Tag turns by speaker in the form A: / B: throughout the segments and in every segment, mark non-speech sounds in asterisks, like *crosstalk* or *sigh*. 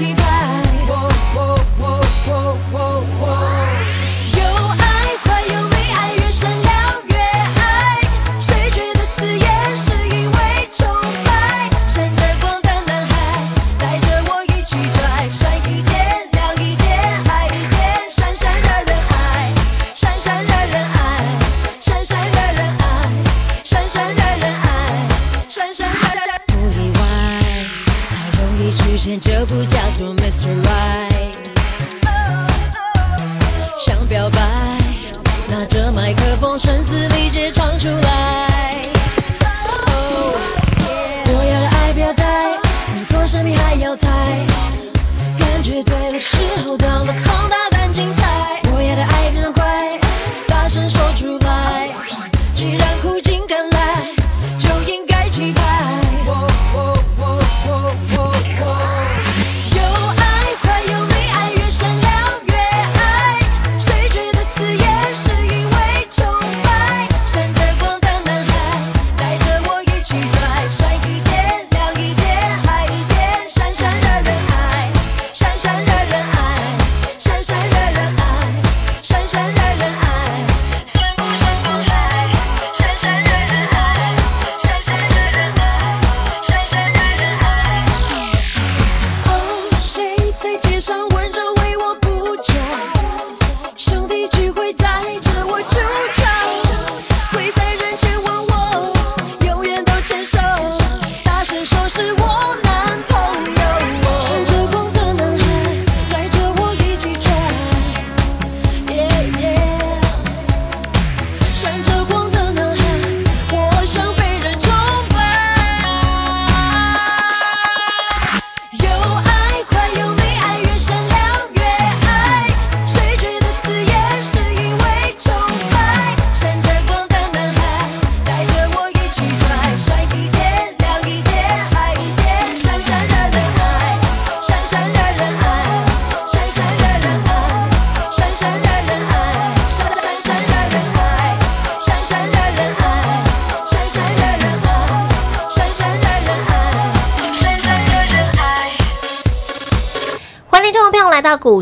A: 应该 like a.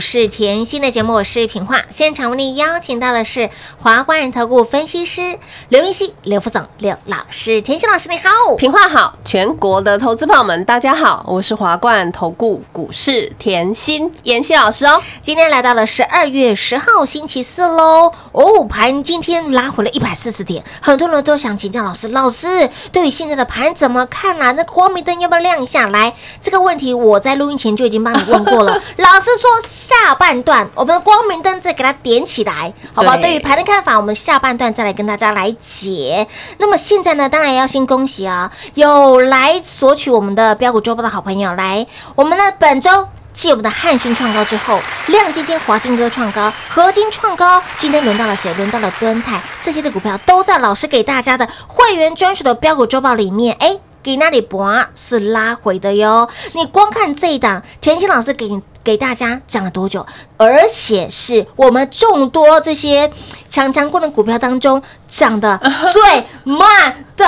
A: 是
B: 甜心的节目，我是平化。现场为你邀请到的是华冠投顾分析师刘云熙、刘副总、刘老师。田心老师你好，
C: 平话好，全国的投资朋友们，大家好，我是华冠投顾股市田心妍希老师哦。
B: 今天来到了十二月十号星期四喽。哦，盘今天拉回了一百四十点，很多人都想请教老师，老师对于现在的盘怎么看啦、那个光明灯要不要亮一下来？这个问题我在录音前就已经帮你问过了。*laughs* 老师说下半段我们的光明灯再给它点起来，好不好？
C: 对
B: 对于盘的看法，我们下半段再来跟大家来解。那么现在呢，当然要先恭喜啊，有来索取我们的标股周报的好朋友，来，我们的本周。继我们的汉讯创高之后，亮晶晶、华金哥创高，合金创高，今天轮到了谁？轮到了敦泰，这些的股票都在老师给大家的会员专属的标股周报里面。哎，给那里博是拉回的哟。你光看这一档，田心老师给你给大家涨了多久？而且是我们众多这些强强棍的股票当中涨的 *laughs* 最慢的，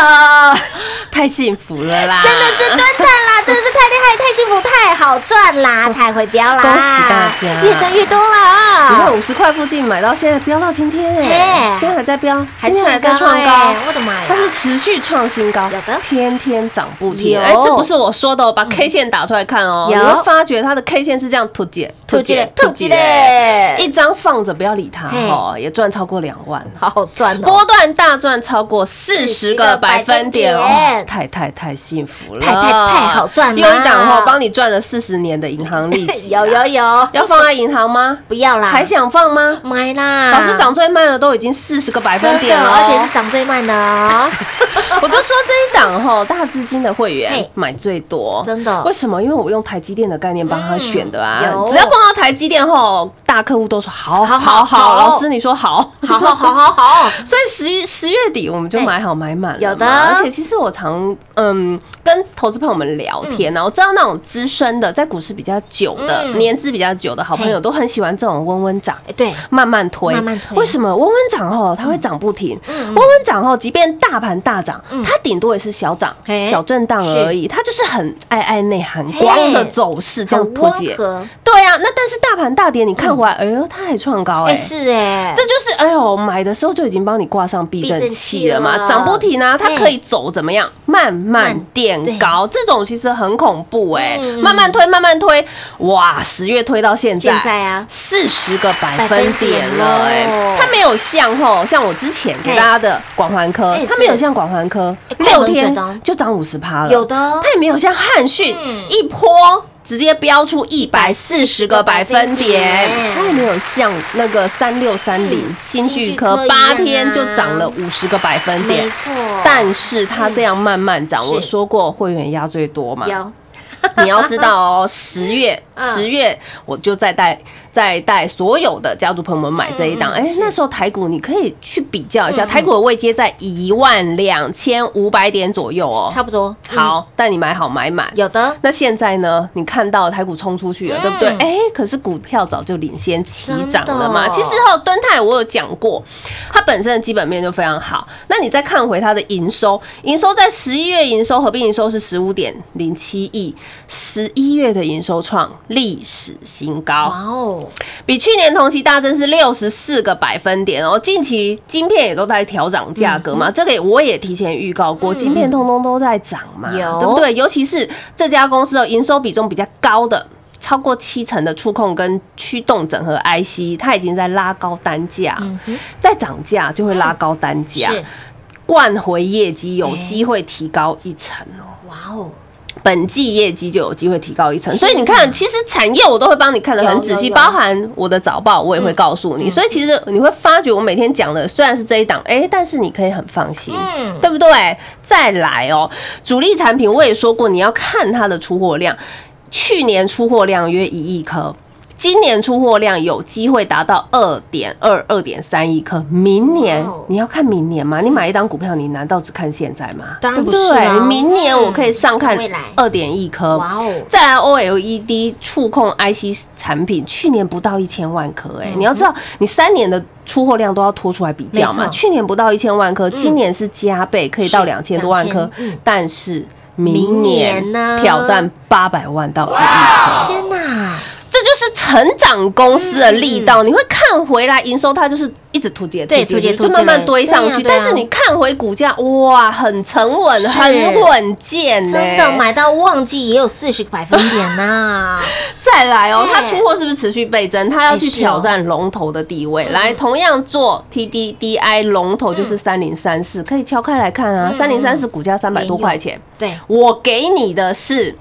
B: *laughs*
C: 太幸福了啦！
B: 真的是蹲泰啦，*laughs* 真的是太厉害、太幸福、太好赚啦，太会飙啦！
C: 恭喜大家
B: 越赚越多啦！
C: 你看五十块附近买到现在，飙到今天哎
B: 哎，
C: 今天还在飙，
B: 还
C: 今天还在
B: 创高我的妈呀
C: 它是持续创新高，
B: 有的
C: 天天涨不停。
B: 有
C: 哎，这不是我说的，我把 K 线打出来看哦，
B: 有
C: 你会发觉它的 K 线是这样突解。
B: 兔记嘞兔记
C: 嘞
B: 嘞。
C: 一张放着不要理它
B: 嘿。
C: 哦，也赚超过两万。
B: 好 *laughs* 好赚哦，
C: 波段大赚超过四十个百分点。哦太太太幸福了，
B: 太太太好赚了。
C: 又一档哦，帮你赚了四十年的银行利息，*laughs*
B: 有有，有，
C: 要放在银行吗？
B: 不要啦，
C: 还想放吗？
B: 买啦，
C: 老师涨最慢的都已经四十个百分点了。
B: 而且是涨最慢的。哦，*laughs*
C: 我就说这一档哈，大资金的会员
B: 嘿。
C: 买最多，
B: 真的。
C: 为什么？因为我用台积电的概念帮他选的啊。只要碰到台积电吼，大客户都说好
B: 好
C: 好老师你说好。
B: 好好好好好，*laughs*
C: 所以十月十月底我们就买好买满了嘛。
B: 有的。
C: 而且其实我常嗯跟投资朋友们聊天呢，我知道那种资深的在股市比较久的、
B: 嗯。
C: 年资比较久的好朋友都很喜欢这种温温涨。
B: 哎对，
C: 慢慢推，
B: 慢慢推。
C: 为什么？温温涨后它会涨不停？
B: 嗯。
C: 温温涨后，即便大盘大涨，它顶多也是小涨、小震荡而已，它就是很爱爱内涵光的走势，这样
B: 很
C: 脱节。对啊，那但是大盘大跌，你看哎呦，它还创高哎
B: 哎。是哎，
C: 这就是哎呦，买的时候就已经帮你挂上避震器了嘛，涨不停啊，它
B: 哎
C: 可以走怎么样？慢慢垫高，这种其实很恐怖哎。
B: 嗯，
C: 慢慢推，慢慢推，哇，十月推到现在，
B: 现在啊。
C: 四十个百分点
B: 点
C: 了。哎。
B: 咯，
C: 它没有像吼，像我之前给大家的广环科
B: 哎，
C: 它没有像广环科
B: 哎
C: 六天就涨五十趴了，
B: 有的哦。
C: 它也没有像汉讯
B: 嗯。
C: 一波。直接飙出一百四十个百分点，它也没有像那个三六三零
B: 嗯
C: 新巨
B: 科
C: 八天就涨了五十个百分点。
B: 没，错，
C: 但是它这样慢慢涨，我说过会员压最多嘛，你要知道哦，*laughs* 十月
B: 嗯。
C: 十月我就在带在带所有的家族朋友们买这一档，哎，那时候台股你可以去比较一下，台股的位阶在一万两千五百点左右哦。
B: 差不多，嗯
C: 好，但你买好买满。
B: 有的
C: 那现在呢？你看到台股冲出去了，对不对
B: 嗯？
C: 哎，可是股票早就领先起涨了嘛。其实哈，敦泰我有讲过，它本身的基本面就非常好。那你再看回它的营收，营收在十一月营收合并营收是十五点零七亿，十一月的营收创历史新高。
B: 哇哦，
C: 比去年同期大增是六十四个百分点哦。近期晶片也都在调涨价格嘛，这个我也提前预告过，晶片通通都在涨嘛，
B: 有
C: 对不对？尤其是这家公司的营收比重比较高的。超过七成的触控跟驱动整合 IC，它已经在拉高单价，再涨价就会拉高单价，
B: 是
C: 灌回业绩有
B: 哎
C: 机会提高一成哦。
B: 哇哦，
C: 本季业绩就有机会提高一层，所以你看，其实产业我都会帮你看得很仔细，包含我的早报我也会告诉你，所以其实你会发觉我每天讲的虽然是这一档，哎，但是你可以很放心，
B: 嗯。
C: 对不对？再来哦，主力产品我也说过，你要看它的出货量，去年出货量约一亿颗。今年出货量有机会达到二点二、二点三亿颗，明年你要看明年吗？你买一档股票，你难道只看现在吗？
B: 当然
C: 对不
B: 是
C: 明年我可以上看
B: 未来。
C: 二点一颗，
B: 哇哦，
C: 再来 OLED 触控 IC 产品，去年不到一千万颗，哎，你要知道，你三年的出货量都要拖出来比较嘛。去年不到一千万颗，今年是加倍，可以到两千多万颗
B: 2000嗯，
C: 但是明
B: 明
C: 年
B: 年呢？
C: 挑战八百万到一亿颗。
B: 天哪，
C: 这就是成长公司的力道，你会看回来营收，它就是一直突解，
B: 对
C: 突解，
B: 突解
C: 就慢慢堆上去。但是你看回股价，哇，很沉稳，很稳健呢。
B: 真的买到旺季也有四十个百分点呐，*laughs*
C: 再来哦，
B: 对
C: 它出货是不是持续倍增？它要去挑战龙头的地位。来，同样做 TDDI 龙头就是三零三四，可以敲开来看啊。三零三四股价三百多块钱，
B: 对，
C: 我给你的是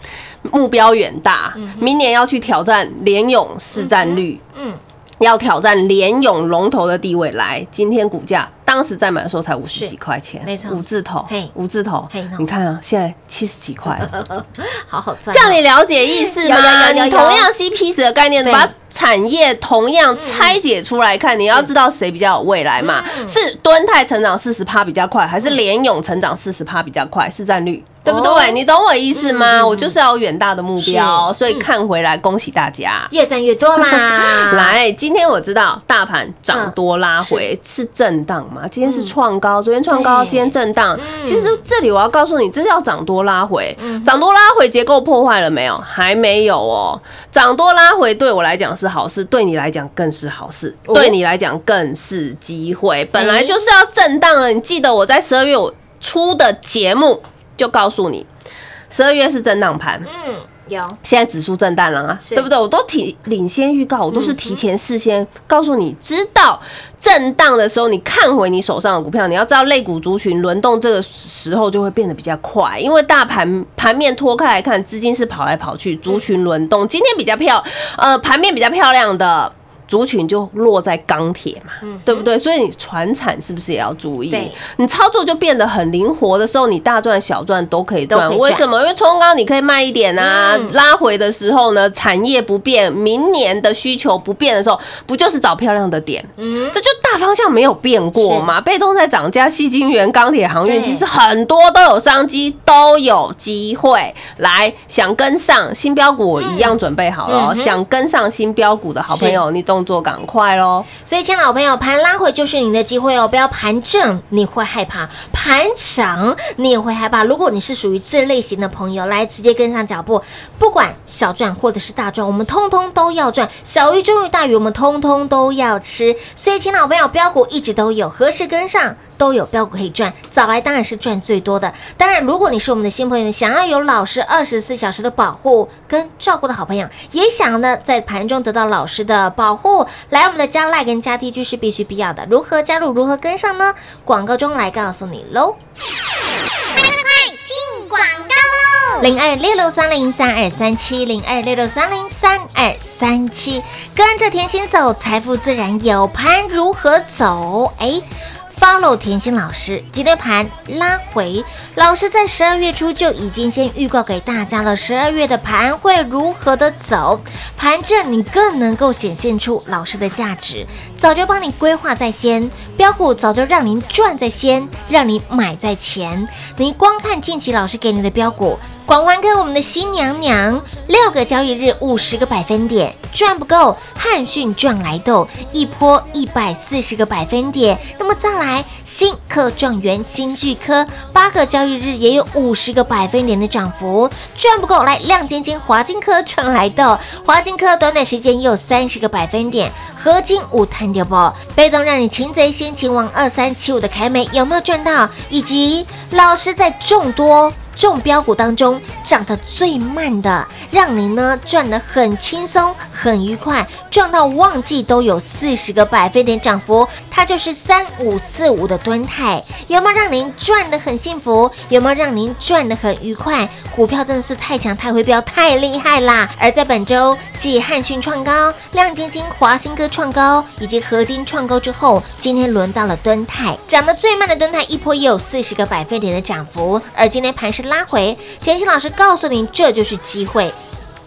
C: 目标远大，明年要去挑战联勇市占率，
B: 嗯，
C: 要挑战联勇龙头的地位。来，今天股价当时在买的时候才五十
B: 是
C: 几块钱，
B: 没错
C: 五字头
B: 嘿，
C: 五字头
B: 嘿，
C: 你看啊，现在七十几块了。*laughs*
B: 好好赚哦，
C: 这样你了解意思吗？你同样 CP 值的概念，把产业同样拆解出来看，你要知道谁比较有未来嘛？是敦泰成长四十趴比较快，还是联勇成长四十趴比较快？市占率。对不
B: 哦
C: 对？你懂我意思吗？
B: 嗯
C: 我就是要有远大的目标，
B: 是
C: 所以看回来，恭喜大家。
B: 越赚越多啦，*laughs*
C: 来，今天我知道大盘涨多拉回是震荡嘛？今天是创高，昨天创高，
B: 对
C: 今天震荡。
B: 嗯
C: 其实这里我要告诉你，这是要涨多拉回，涨多拉回结构破坏了没有？还没有哦。涨多拉回对我来讲是好事，对你来讲更是好事，
B: 哦
C: 对你来讲更是机会。本来就是要震荡了，你记得我在十二月我出的节目就告诉你，十二月是震荡盘。
B: 嗯，有
C: 现在指数震荡了啊，
B: 是
C: 对不对？我都提领先预告，我都是提前事先告诉你，知道震荡的时候，你看回你手上的股票，你要知道类股族群轮动这个时候就会变得比较快，因为大盘盘面拖开来看，资金是跑来跑去，族群轮动，今天比较漂，呃，盘面比较漂亮的。族群就落在钢铁嘛，对不对？所以你船产是不是也要注意？你操作就变得很灵活的时候，你大赚小赚都可以赚。为什么？因为冲高你可以卖一点啊，
B: 嗯
C: 拉回的时候呢，产业不变，明年的需求不变的时候，不就是找漂亮的点？
B: 嗯，
C: 这就大方向没有变过嘛。被动在涨价，细晶圆、钢铁、航运，其实很多都有商机，都有机会。来，想跟上新标股，我一样准备好了哦。
B: 嗯
C: 想跟上新标股的好朋友，你动作赶快喽！
B: 所以，亲爱的好朋友，盘拉回就是你的机会哦，不要盘正你会害怕，盘长你也会害怕。如果你是属于这类型的朋友，来直接跟上脚步，不管小赚或者是大赚，我们通通都要赚，小鱼、中鱼、大鱼，我们通通都要吃。所以，亲爱的好朋友，标股一直都有，何时跟上都有标股可以赚，早来当然是赚最多的。当然，如果你是我们的新朋友，想要有老师二十四小时的保护跟照顾的好朋友，也想呢在盘中得到老师的保护，来我们的加 like 跟加 T G 是必须必要的。如何加入？如何跟上呢？广告中来告诉你喽。快快快，进广告喽零二六六三零三二三七零二六六三零三二三七，跟着甜心走，财富自然有。盘如何走？哎。Follow 甜心老师，今天盘拉回，老师在十二月初就已经先预告给大家了，十二月的盘会如何的走，盘正你更能够显现出老师的价值，早就帮你规划在先，标股早就让您赚在先，让你买在前，你光看近期老师给你的标股。广环科我们的新娘娘，六个交易日五十个百分点赚不够，汉讯赚来豆一波一百四十个百分点。那么再来新科状元新巨科，八个交易日也有五十个百分点的涨幅，赚不够来亮晶晶华金科赚来豆，华金科短短时间也有三十个百分点。合金无弹掉不？被动让你擒贼先擒王二三七五的凯美有没有赚到？以及老师在众多。中标股当中涨得最慢的，让你呢赚得很轻松、很愉快，赚到旺季都有四十个百分点涨幅，它就是三五四五的吨泰，有没有让您赚得很幸福？有没有让您赚得很愉快？股票真的是太强、太会飙、太厉害啦！而在本周，继汉讯创高、亮晶晶、华新哥创高以及合金创高之后，今天轮到了敦泰，涨得最慢的敦泰一波也有四十个百分点的涨幅，而今天盘是拉回，甜心老师告诉您，这就是机会，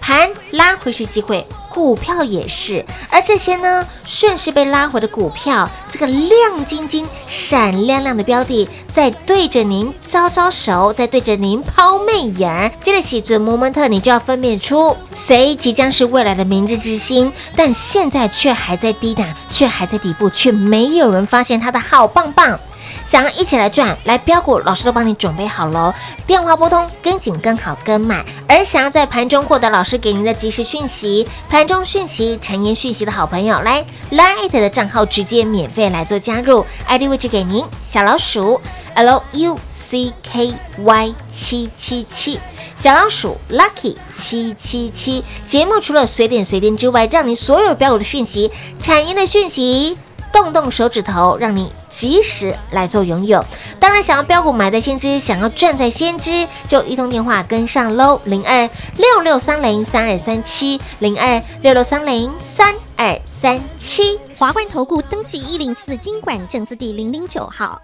B: 盘拉回是机会。股票也是，而这些呢，顺势被拉回的股票，这个亮晶晶、闪亮亮的标的，在对着您招招手，在对着您抛媚眼儿，接着喜准摩门特，你就要分辨出谁即将是未来的明日之星，但现在却还在低档，却还在底部，却没有人发现它的好棒棒。想要一起来赚，来标股，老师都帮你准备好喽。电话拨通，跟紧、跟好、跟满。而想要在盘中获得老师给您的及时讯息、盘中讯息、晨言讯息的好朋友，来 Line 的账号直接免费来做加入，ID 位置给您，小老鼠 L U C K Y 七七七。小老鼠 Lucky 七七七，节目除了随点随点之外，让你所有标股的讯息、产业的讯息，动动手指头，让你及时来做拥有。当然，想要标股买在先知，想要赚在先知，就一通电话跟上喽，零二六六三零三二三七，零二六六三零三二三七。
D: 华冠投顾登记一零四经管证字第零零九号。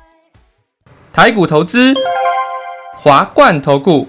E: 台股投资，华冠投顾。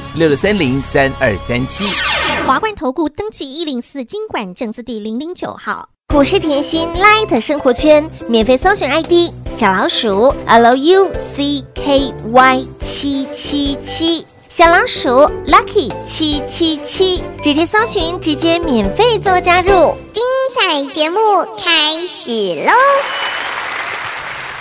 F: 六六三零三二三七。
D: 华冠投顾登记一零四经管证字第零零九号。
B: 股市甜心 Light 生活圈免费搜寻 ID 小老鼠 Lucky 七七七，小老鼠 Lucky 七七七，直接搜寻，直接免费做加入。
D: 精彩节目开始喽！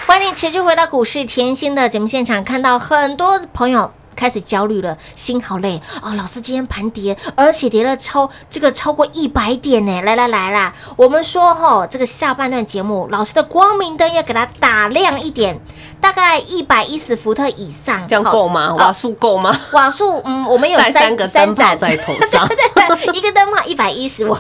B: 欢迎持续回到股市甜心的节目现场，看到很多朋友。开始焦虑了，心好累哦。老师今天盘跌，而且跌了超这个超过一百点呢。来来来啦，我们说哈，这个下半段节目，老师的光明灯要给它打亮一点，大概一百一十伏特以上，
C: 这样够吗？瓦数够吗？
B: 瓦数，嗯，我们有
C: 带三个灯泡在头上，*laughs*
B: 对对对，一个灯泡一百一十瓦，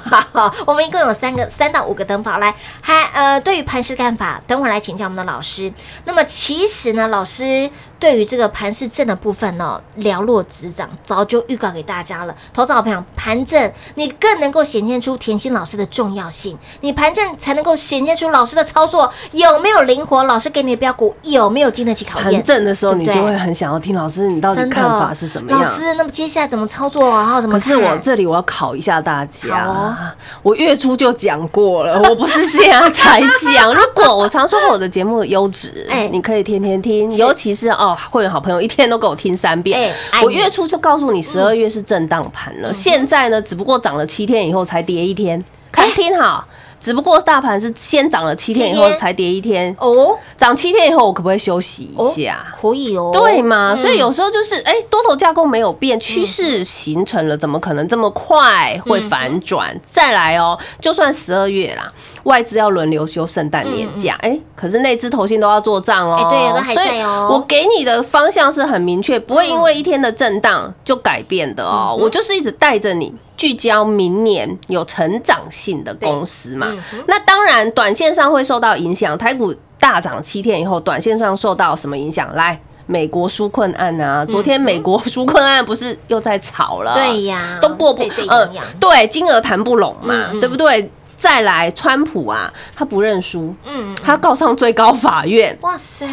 B: 我们一共有三个三到五个灯泡。来，还呃，对于盘势看法，等会来请教我们的老师。那么其实呢，老师对于这个盘市正的部分呢？寥落指掌，早就预告给大家了。投资好朋友，盘正你更能够显现出甜心老师的重要性，你盘正才能够显现出老师的操作有没有灵活，老师给你的标股有没有经得起考验。
C: 盘正的时候，你就会很想要听老师，你到底看法是什么样？
B: 老师，那么接下来怎么操作，然后怎么？
C: 可是我这里我要考一下大家，我月初就讲过了，我不是现在才讲。*laughs* 如果我常说我的节目优质，哎，你可以天天听，尤其是哦，会员好朋友一天都给我听三遍。我月初就告诉你，十二月是震荡盘了。现在呢，只不过涨了七天以后才跌一天。看听好，只不过大盘是先涨了七天以后才跌一天哦。涨七天以后，我可不可以休息一下？
B: 可以哦，
C: 对吗？所以有时候就是，哎，多头架构没有变，趋势形成了，怎么可能这么快会反转？再来哦，就算十二月啦。外资要轮流休圣诞年假，哎，可是内资投信都要做账哦，哎
B: 对，都还在哦。
C: 我给你的方向是很明确，不会因为一天的震荡就改变的哦。我就是一直带着你聚焦明年有成长性的公司嘛。那当然，短线上会受到影响。台股大涨七天以后，短线上受到什么影响？来，美国纾困案啊，昨天美国纾困案不是又在吵了？
B: 对呀，
C: 都过不嗯，对，金额谈不拢嘛，对不对？再来，川普啊，他不认输，嗯，他告上最高法院。哇塞！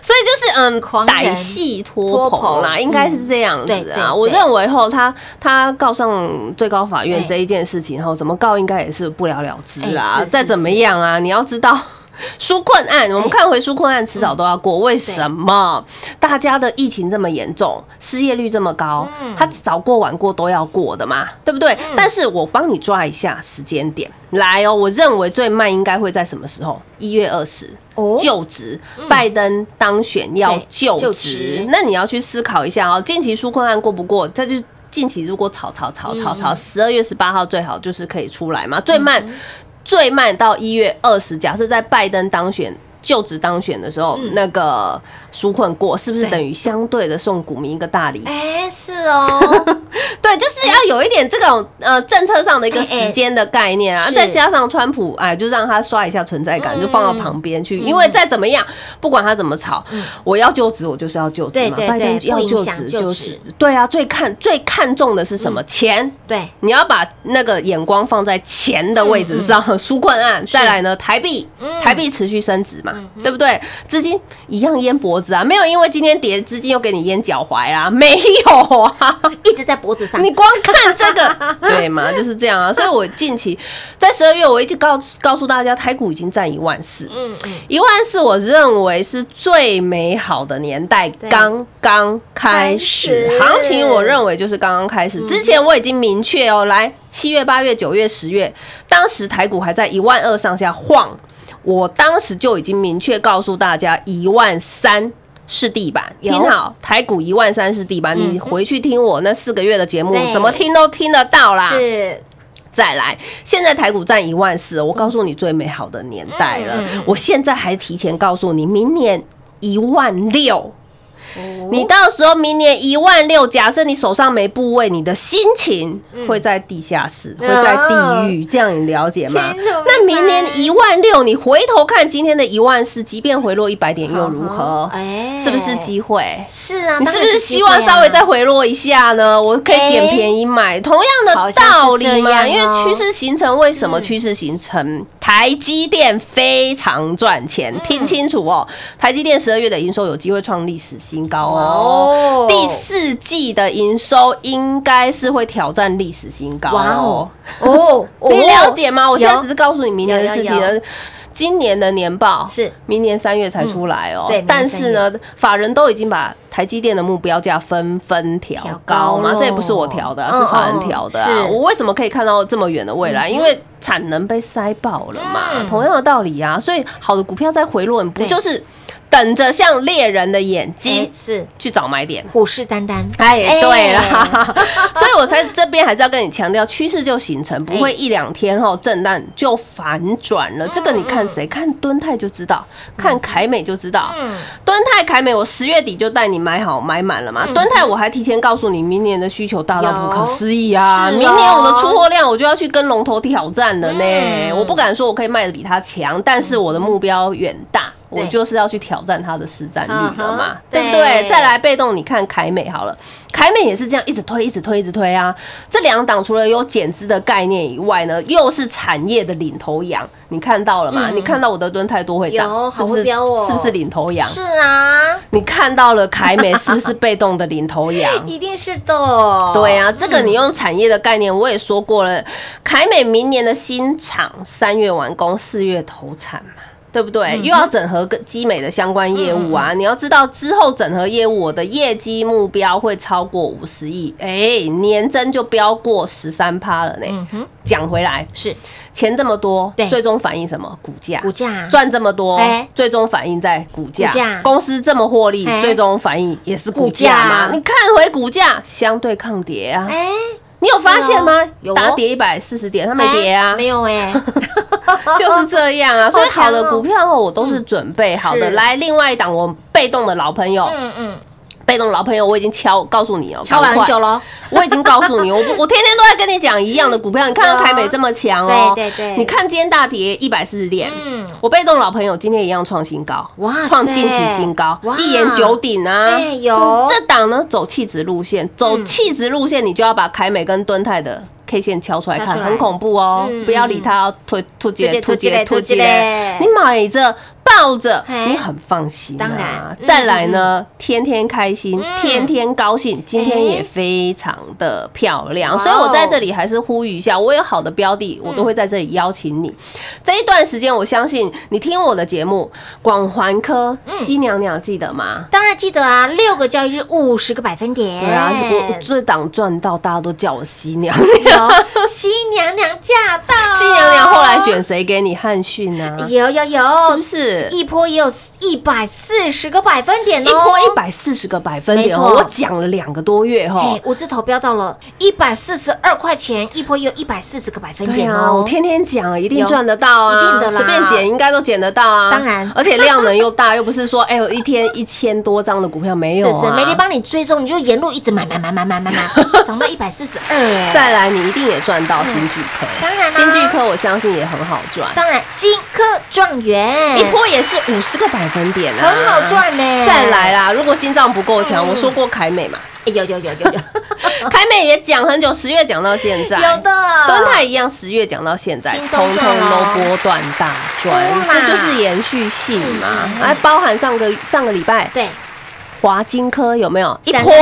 C: 所以就是嗯，狂歹戏拖棚啦，应该是这样子啊。我认为后他他告上最高法院这一件事情后，怎么告应该也是不了了之啦。再怎么样啊，你要知道。纾困案，我们看回纾困案，迟早都要过。为什么大家的疫情这么严重，失业率这么高？他早过晚过都要过的嘛，对不对？但是我帮你抓一下时间点来哦。我认为最慢应该会在什么时候？一月二十就职，拜登当选要就职。那你要去思考一下哦，近期纾困案过不过？这就是近期如果吵吵吵吵吵，十二月十八号最好就是可以出来嘛，最慢。最慢到一月二十，假设在拜登当选。就职当选的时候，那个纾困过，是不是等于相对的送股民一个大礼？
B: 哎，是哦，*laughs*
C: 对，就是要有一点这种呃政策上的一个时间的概念啊，再加上川普哎，就让他刷一下存在感，就放到旁边去，因为再怎么样，不管他怎么吵，我要就职，我就是要就职嘛，拜登要就职就是。对啊，最看最看重的是什么？钱，
B: 对，
C: 你要把那个眼光放在钱的位置上，*laughs* 纾困案，再来呢，台币，台币持续升值嘛。对不对？资金一样淹脖子啊，没有因为今天跌，资金又给你淹脚踝啦，*laughs* 没有啊，
B: 一直在脖子上。
C: 你光看这个，*laughs* 对吗？就是这样啊。所以我近期在十二月，我一直告告诉大家，台股已经占一万四，嗯嗯，一万四，我认为是最美好的年代，刚刚开始，行情我认为就是刚刚开始。之前我已经明确哦，来七月、八月、九月、十月，当时台股还在一万二上下晃。我当时就已经明确告诉大家，一万三是地板。听好，台股一万三是地板。你回去听我那四个月的节目，怎么听都听得到啦。
B: 是，
C: 再来，现在台股占一万四，我告诉你最美好的年代了。我现在还提前告诉你，明年一万六。你到时候明年一万六，假设你手上没部位，你的心情会在地下室，会在地狱，这样你了解吗？那明年一万六，你回头看今天的一万四，即便回落一百点又如何？
B: 哎
C: 是不是机会？
B: 是啊，
C: 你是不是希望稍微再回落一下呢？我可以捡便宜买，同样的道理嘛。
B: 哦
C: 因为趋势形成，为什么趋势形成？台积电非常赚
B: 嗯
C: 钱，听清楚哦。台积电十二月的营收有机会创历史新高
B: 哦。
C: 哦，第四季的营收应该是会挑战历史新高
B: 哇 *laughs*
C: 哦。
B: 哦。哦，
C: 你了解吗？我现在只是告诉你明年的事情。今年的年报
B: 是。
C: 明年三月才出来哦、
B: 嗯对
C: 但是呢，法人都已经把台积电的目标价纷纷调
B: 调
C: 高嘛，
B: 高。
C: 这也不是我调的、是法人调的、啊。
B: 嗯是。
C: 我为什么可以看到这么远的未来？因为产能被塞爆了嘛，
B: 嗯。
C: 同样的道理啊。所以好的股票在回落，你不就是等着像猎人的眼睛
B: 哎是
C: 去找买点？
B: 虎视眈眈，
C: 哎，对啦，*laughs* 所以我才这边还是要跟你强调，趋势就形成，不会一两天后震荡就反转了。这个你看谁？看敦泰就知道，看凯美就知道。嗯敦泰、凯美，我十月底就带你买好买满了嘛。敦泰我还提前告诉你，明年的需求大到不可思议啊！
B: 哦
C: 明年我的出货量我就要去跟龙头挑战了呢。
B: 嗯
C: 我不敢说我可以卖的比他强，但是我的目标远大。我就是要去挑战它的实战力了
B: 嗯
C: 嘛
B: 哼，
C: 对不
B: 对
C: 对？再来被动，你看凯美好了，凯美也是这样一直推，一直推，一直推啊。这两档除了有减资的概念以外呢，又是产业的领头羊，你看到了吗？你看到我的吨太多会
B: 有
C: 涨，是不是？是不是领头羊？
B: 是啊，
C: 你看到了凯美是不是被动的领头羊？*laughs*
B: 一定是的，
C: 对啊，这个你用产业的概念，我也说过了。凯美明年的新厂三月完工，四月投产嘛。对不对？又要整合跟基美的相关业务啊！你要知道，之后整合业务，我的业绩目标会超过五十亿，哎，年增就飙过十三趴了呢。讲回来，
B: 是
C: 钱这么多
B: 对，
C: 最终反映什么？股价。
B: 股价
C: 赚这么多
B: 哎，
C: 最终反映在股价。公司这么获利
B: 哎，
C: 最终反映也是股
B: 股
C: 价嘛
B: 价。
C: 你看回股价相对抗跌啊，
B: 哎，
C: 你有发现吗？
B: 有？
C: 跌一百四十点，它没跌啊。
B: 哎，没有哎，*laughs*
C: 就是这样啊。*laughs* 所以好的股票哦，我都是准备好的。来，另外一档我被动的老朋友，
B: 嗯嗯，
C: 被动老朋友我已经敲告诉你哦，
B: 敲完很久了，
C: 我已经告诉你，我 *laughs* 我天天都在跟你讲一样的股票。你看到台美这么强哦，
B: 对对对。
C: 你看今天大跌一百四十点，
B: 嗯。
C: 我被动老朋友今天一样创新高，
B: 哇
C: 创近期新高
B: 哇，
C: 一言九鼎啊。
B: 哎有。
C: 这档呢走气质路线，走气质路线，你就要把凯美跟敦泰的 K 线敲出来看，很恐怖哦
B: 嗯！
C: 不要理它，突突
B: 突击
C: 击突击
B: 突击
C: 你买着。抱着你很放心、啊，
B: 当然。
C: 再来呢，天天开心，
B: 嗯。
C: 天天高兴，今天也
B: 哎
C: 非常的漂亮，所以我在这里还是呼吁一下，我有好的标的，我都会在这里邀请你。这一段时间，我相信你听我的节目，广环科
B: 嗯。
C: 西娘娘记得吗？
B: 当然记得啊，六个交易日五十个百分点，
C: 对啊，我我这档赚到，大家都叫我西娘
B: 娘。西娘娘驾到，*laughs*
C: 西娘娘后来选谁给你汉训呢？
B: 有有有，
C: 是不是？
B: 一波也有一百四十个百分点哦，
C: 一波一百四十个百分点哦，我讲了两个多月哈
B: 嘿，。五字头飙到了一百四十二块钱，一波也有一百四十个百分
C: 对
B: 点
C: 啊，
B: 哦。
C: 我天天讲，一定
B: 有
C: 赚得到啊，
B: 一定的啦
C: 随便捡应该都捡得到啊。
B: 当然
C: 而且量能又大，又不是说 *laughs* 哎，呦一天一千多张的股票没有啊。
B: 是是，每天帮你追踪，你就沿路一直买买买买买买买，涨到一百四十二哎。
C: 再来，你一定也赚到新巨科，
B: 当然啦
C: 新巨科我相信也很好赚，
B: 当然，新科状元
C: 一波也是五十个百分点啊，
B: 很好。赚呢。
C: 再来啦，如果心脏不够强，我说过凯美嘛，
B: 哎，有有有有有。*laughs*
C: 凯美也讲很久，十月讲到现在，
B: 有的，
C: 敦泰一样，十月讲到现在，通通都波段大赚这就是延续性嘛。还包含上个上个礼拜
B: 对，
C: 华金科有没有？一波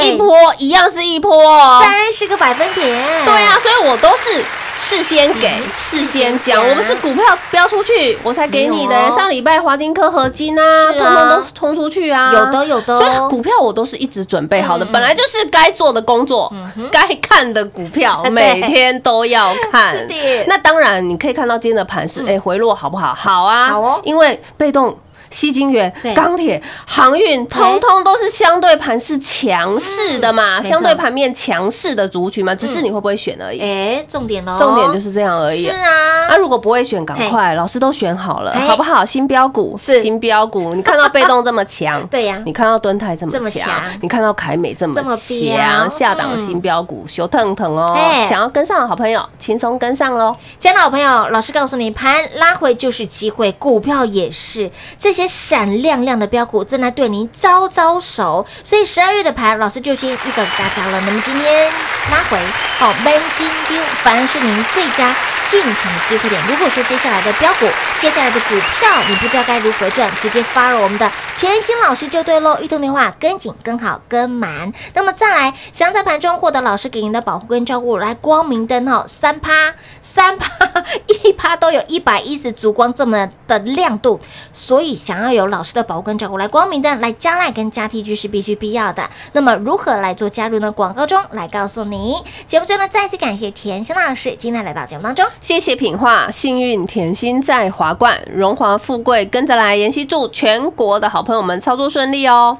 C: 一波一样是一波哦。
B: 三十个百分点。
C: 对啊，所以我都是事先给、事先讲，我们是股票标出去，我才给你的。上礼拜华金科合金啊，
B: 啊。
C: 通通都冲出去啊，
B: 有的有的。
C: 所以股票我都是一直准备好的，
B: 嗯。
C: 本来就是该做的工作，该看的股票，*laughs* 每天都要看。
B: 是的。
C: 那当然你可以看到今天的盘是，哎，回落好不好？好啊，
B: 好哦。
C: 因为被动。西金源
B: 对、
C: 钢铁、航运，通通都是相对盘是强势的嘛，
B: 嗯
C: 相对盘面强势的族群嘛，只是你会不会选而已。
B: 哎，重点喽，
C: 重点就是这样而已。
B: 是啊，
C: 那如果不会选，赶快，老师都选好了，
B: 哎。
C: 好不好？新标股
B: 是。
C: 新标股，你看到被动这么强，*laughs*
B: 对呀。
C: 你看到敦泰这
B: 这么
C: 么强。
B: 强，
C: 你看到凯美这么强，下档
B: 嗯。
C: 新标股修腾腾哦
B: 哎，
C: 想要跟上的好朋友，轻松跟上喽。
B: 亲爱的好朋友，老师告诉你，盘拉回就是机会，股票也是，这些些闪亮亮的标股正在对您招招手。所以十二月的盘，老师就先预告给大家了。那么今天拉回，好 b a n i n g 反而是您最佳进场的机会点。如果说接下来的标股，接下来的股票你不知道该如何赚，直接发了我们的甜心老师就对喽。一通电话跟紧、跟好、跟满。那么再来，想在盘中获得老师给您的保护跟照顾，来光明灯哦，三趴、三趴、一趴都有一百一十烛光这么的亮度，所以想要有老师的保护跟照顾，来光明灯、来加赖跟加 T G 是必须必要的。那么如何来做加入呢？广告中来告诉你。节目中呢，再次感谢甜心老师今天来到节目当中。
C: 谢谢品画，幸运甜心在华冠，荣华富贵跟着来。妍希祝全国的好朋友们操作顺利哦。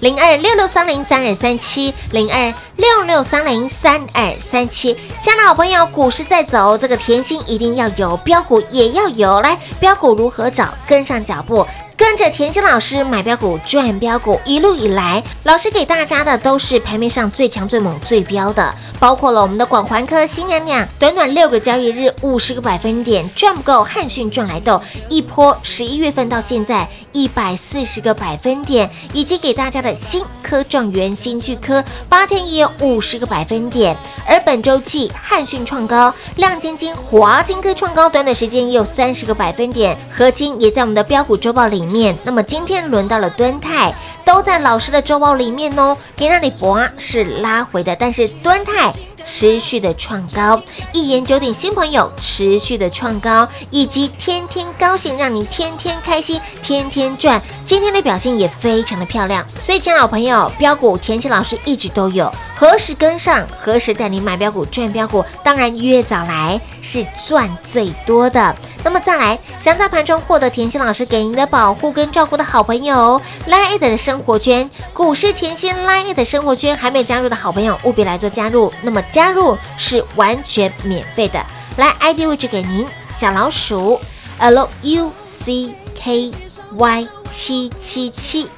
B: 零二六六三零三二三七，零二六六三零三二三七。亲爱的好朋友，股市在走，这个甜心一定要有，标股也要有。来，标股如何找？跟上脚步。跟着甜心老师买标股赚标股，一路以来，老师给大家的都是盘面上最强、最猛、最标的，包括了我们的广环科新娘娘，短短六个交易日，五十个百分点赚不够，汉讯赚来豆，一波十一月份到现在一百四十个百分点，以及给大家的新科状元、新巨科八天也有五十个百分点，而本周季汉讯创高，亮晶晶、华金科创高，短短时间也有三十个百分点，合金也在我们的标股周报里面。那么今天轮到了敦泰，都在老师的周报里面哦。给那里博是拉回的，但是敦泰持续的创高，一言九鼎新朋友持续的创高，以及天天高兴，让你天天开心，天天赚。今天的表现也非常的漂亮，所以，亲爱的朋友，标股田心老师一直都有，何时跟上，何时带你买标股赚标股，当然越早来是赚最多的。那么再来，想在盘中获得甜心老师给您的保护跟照顾的好朋友，Line 的生活圈，股市甜心 Line 的生活圈还没有加入的好朋友，务必来做加入。那么加入是完全免费的，来 ID 位置给您，小老鼠 L U C K Y 七七七，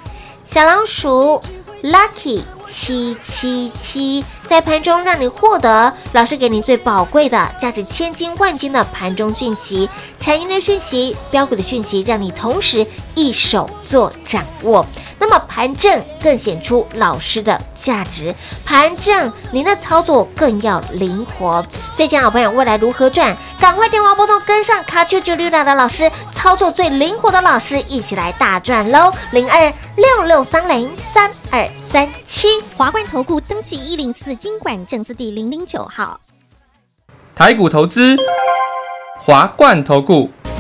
B: 小老鼠 Lucky 七七七，在盘中让你获得老师给你最宝贵的、价值千金万金的盘中讯息、产业的讯息、标股的讯息，让你同时一手做掌握。那么盘正更显出老师的价值，盘正您的操作更要灵活。所以，亲爱的朋友，未来如何赚？赶快电话拨通，跟上卡丘九六六的老师，操作最灵活的老师，一起来大赚喽！零二六六三零三二三七。
D: 华冠投顾登记一零四经管证字第零零九号。
E: 台股投资，华冠投顾。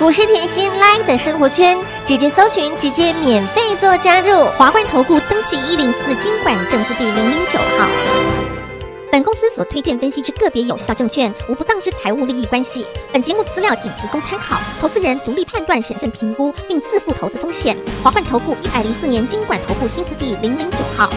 B: 股市甜心 Line 的生活圈，直接搜寻，直接免费做加入。
D: 华冠投顾登记一零四经管证字第零零九号。本公司所推荐分析之个别有效证券，无不当之财务利益关系。本节目资料仅提供参考，投资人独立判断、审慎评估，并自负投资风险。华冠投顾一百零四年经管投顾新字第零零九号。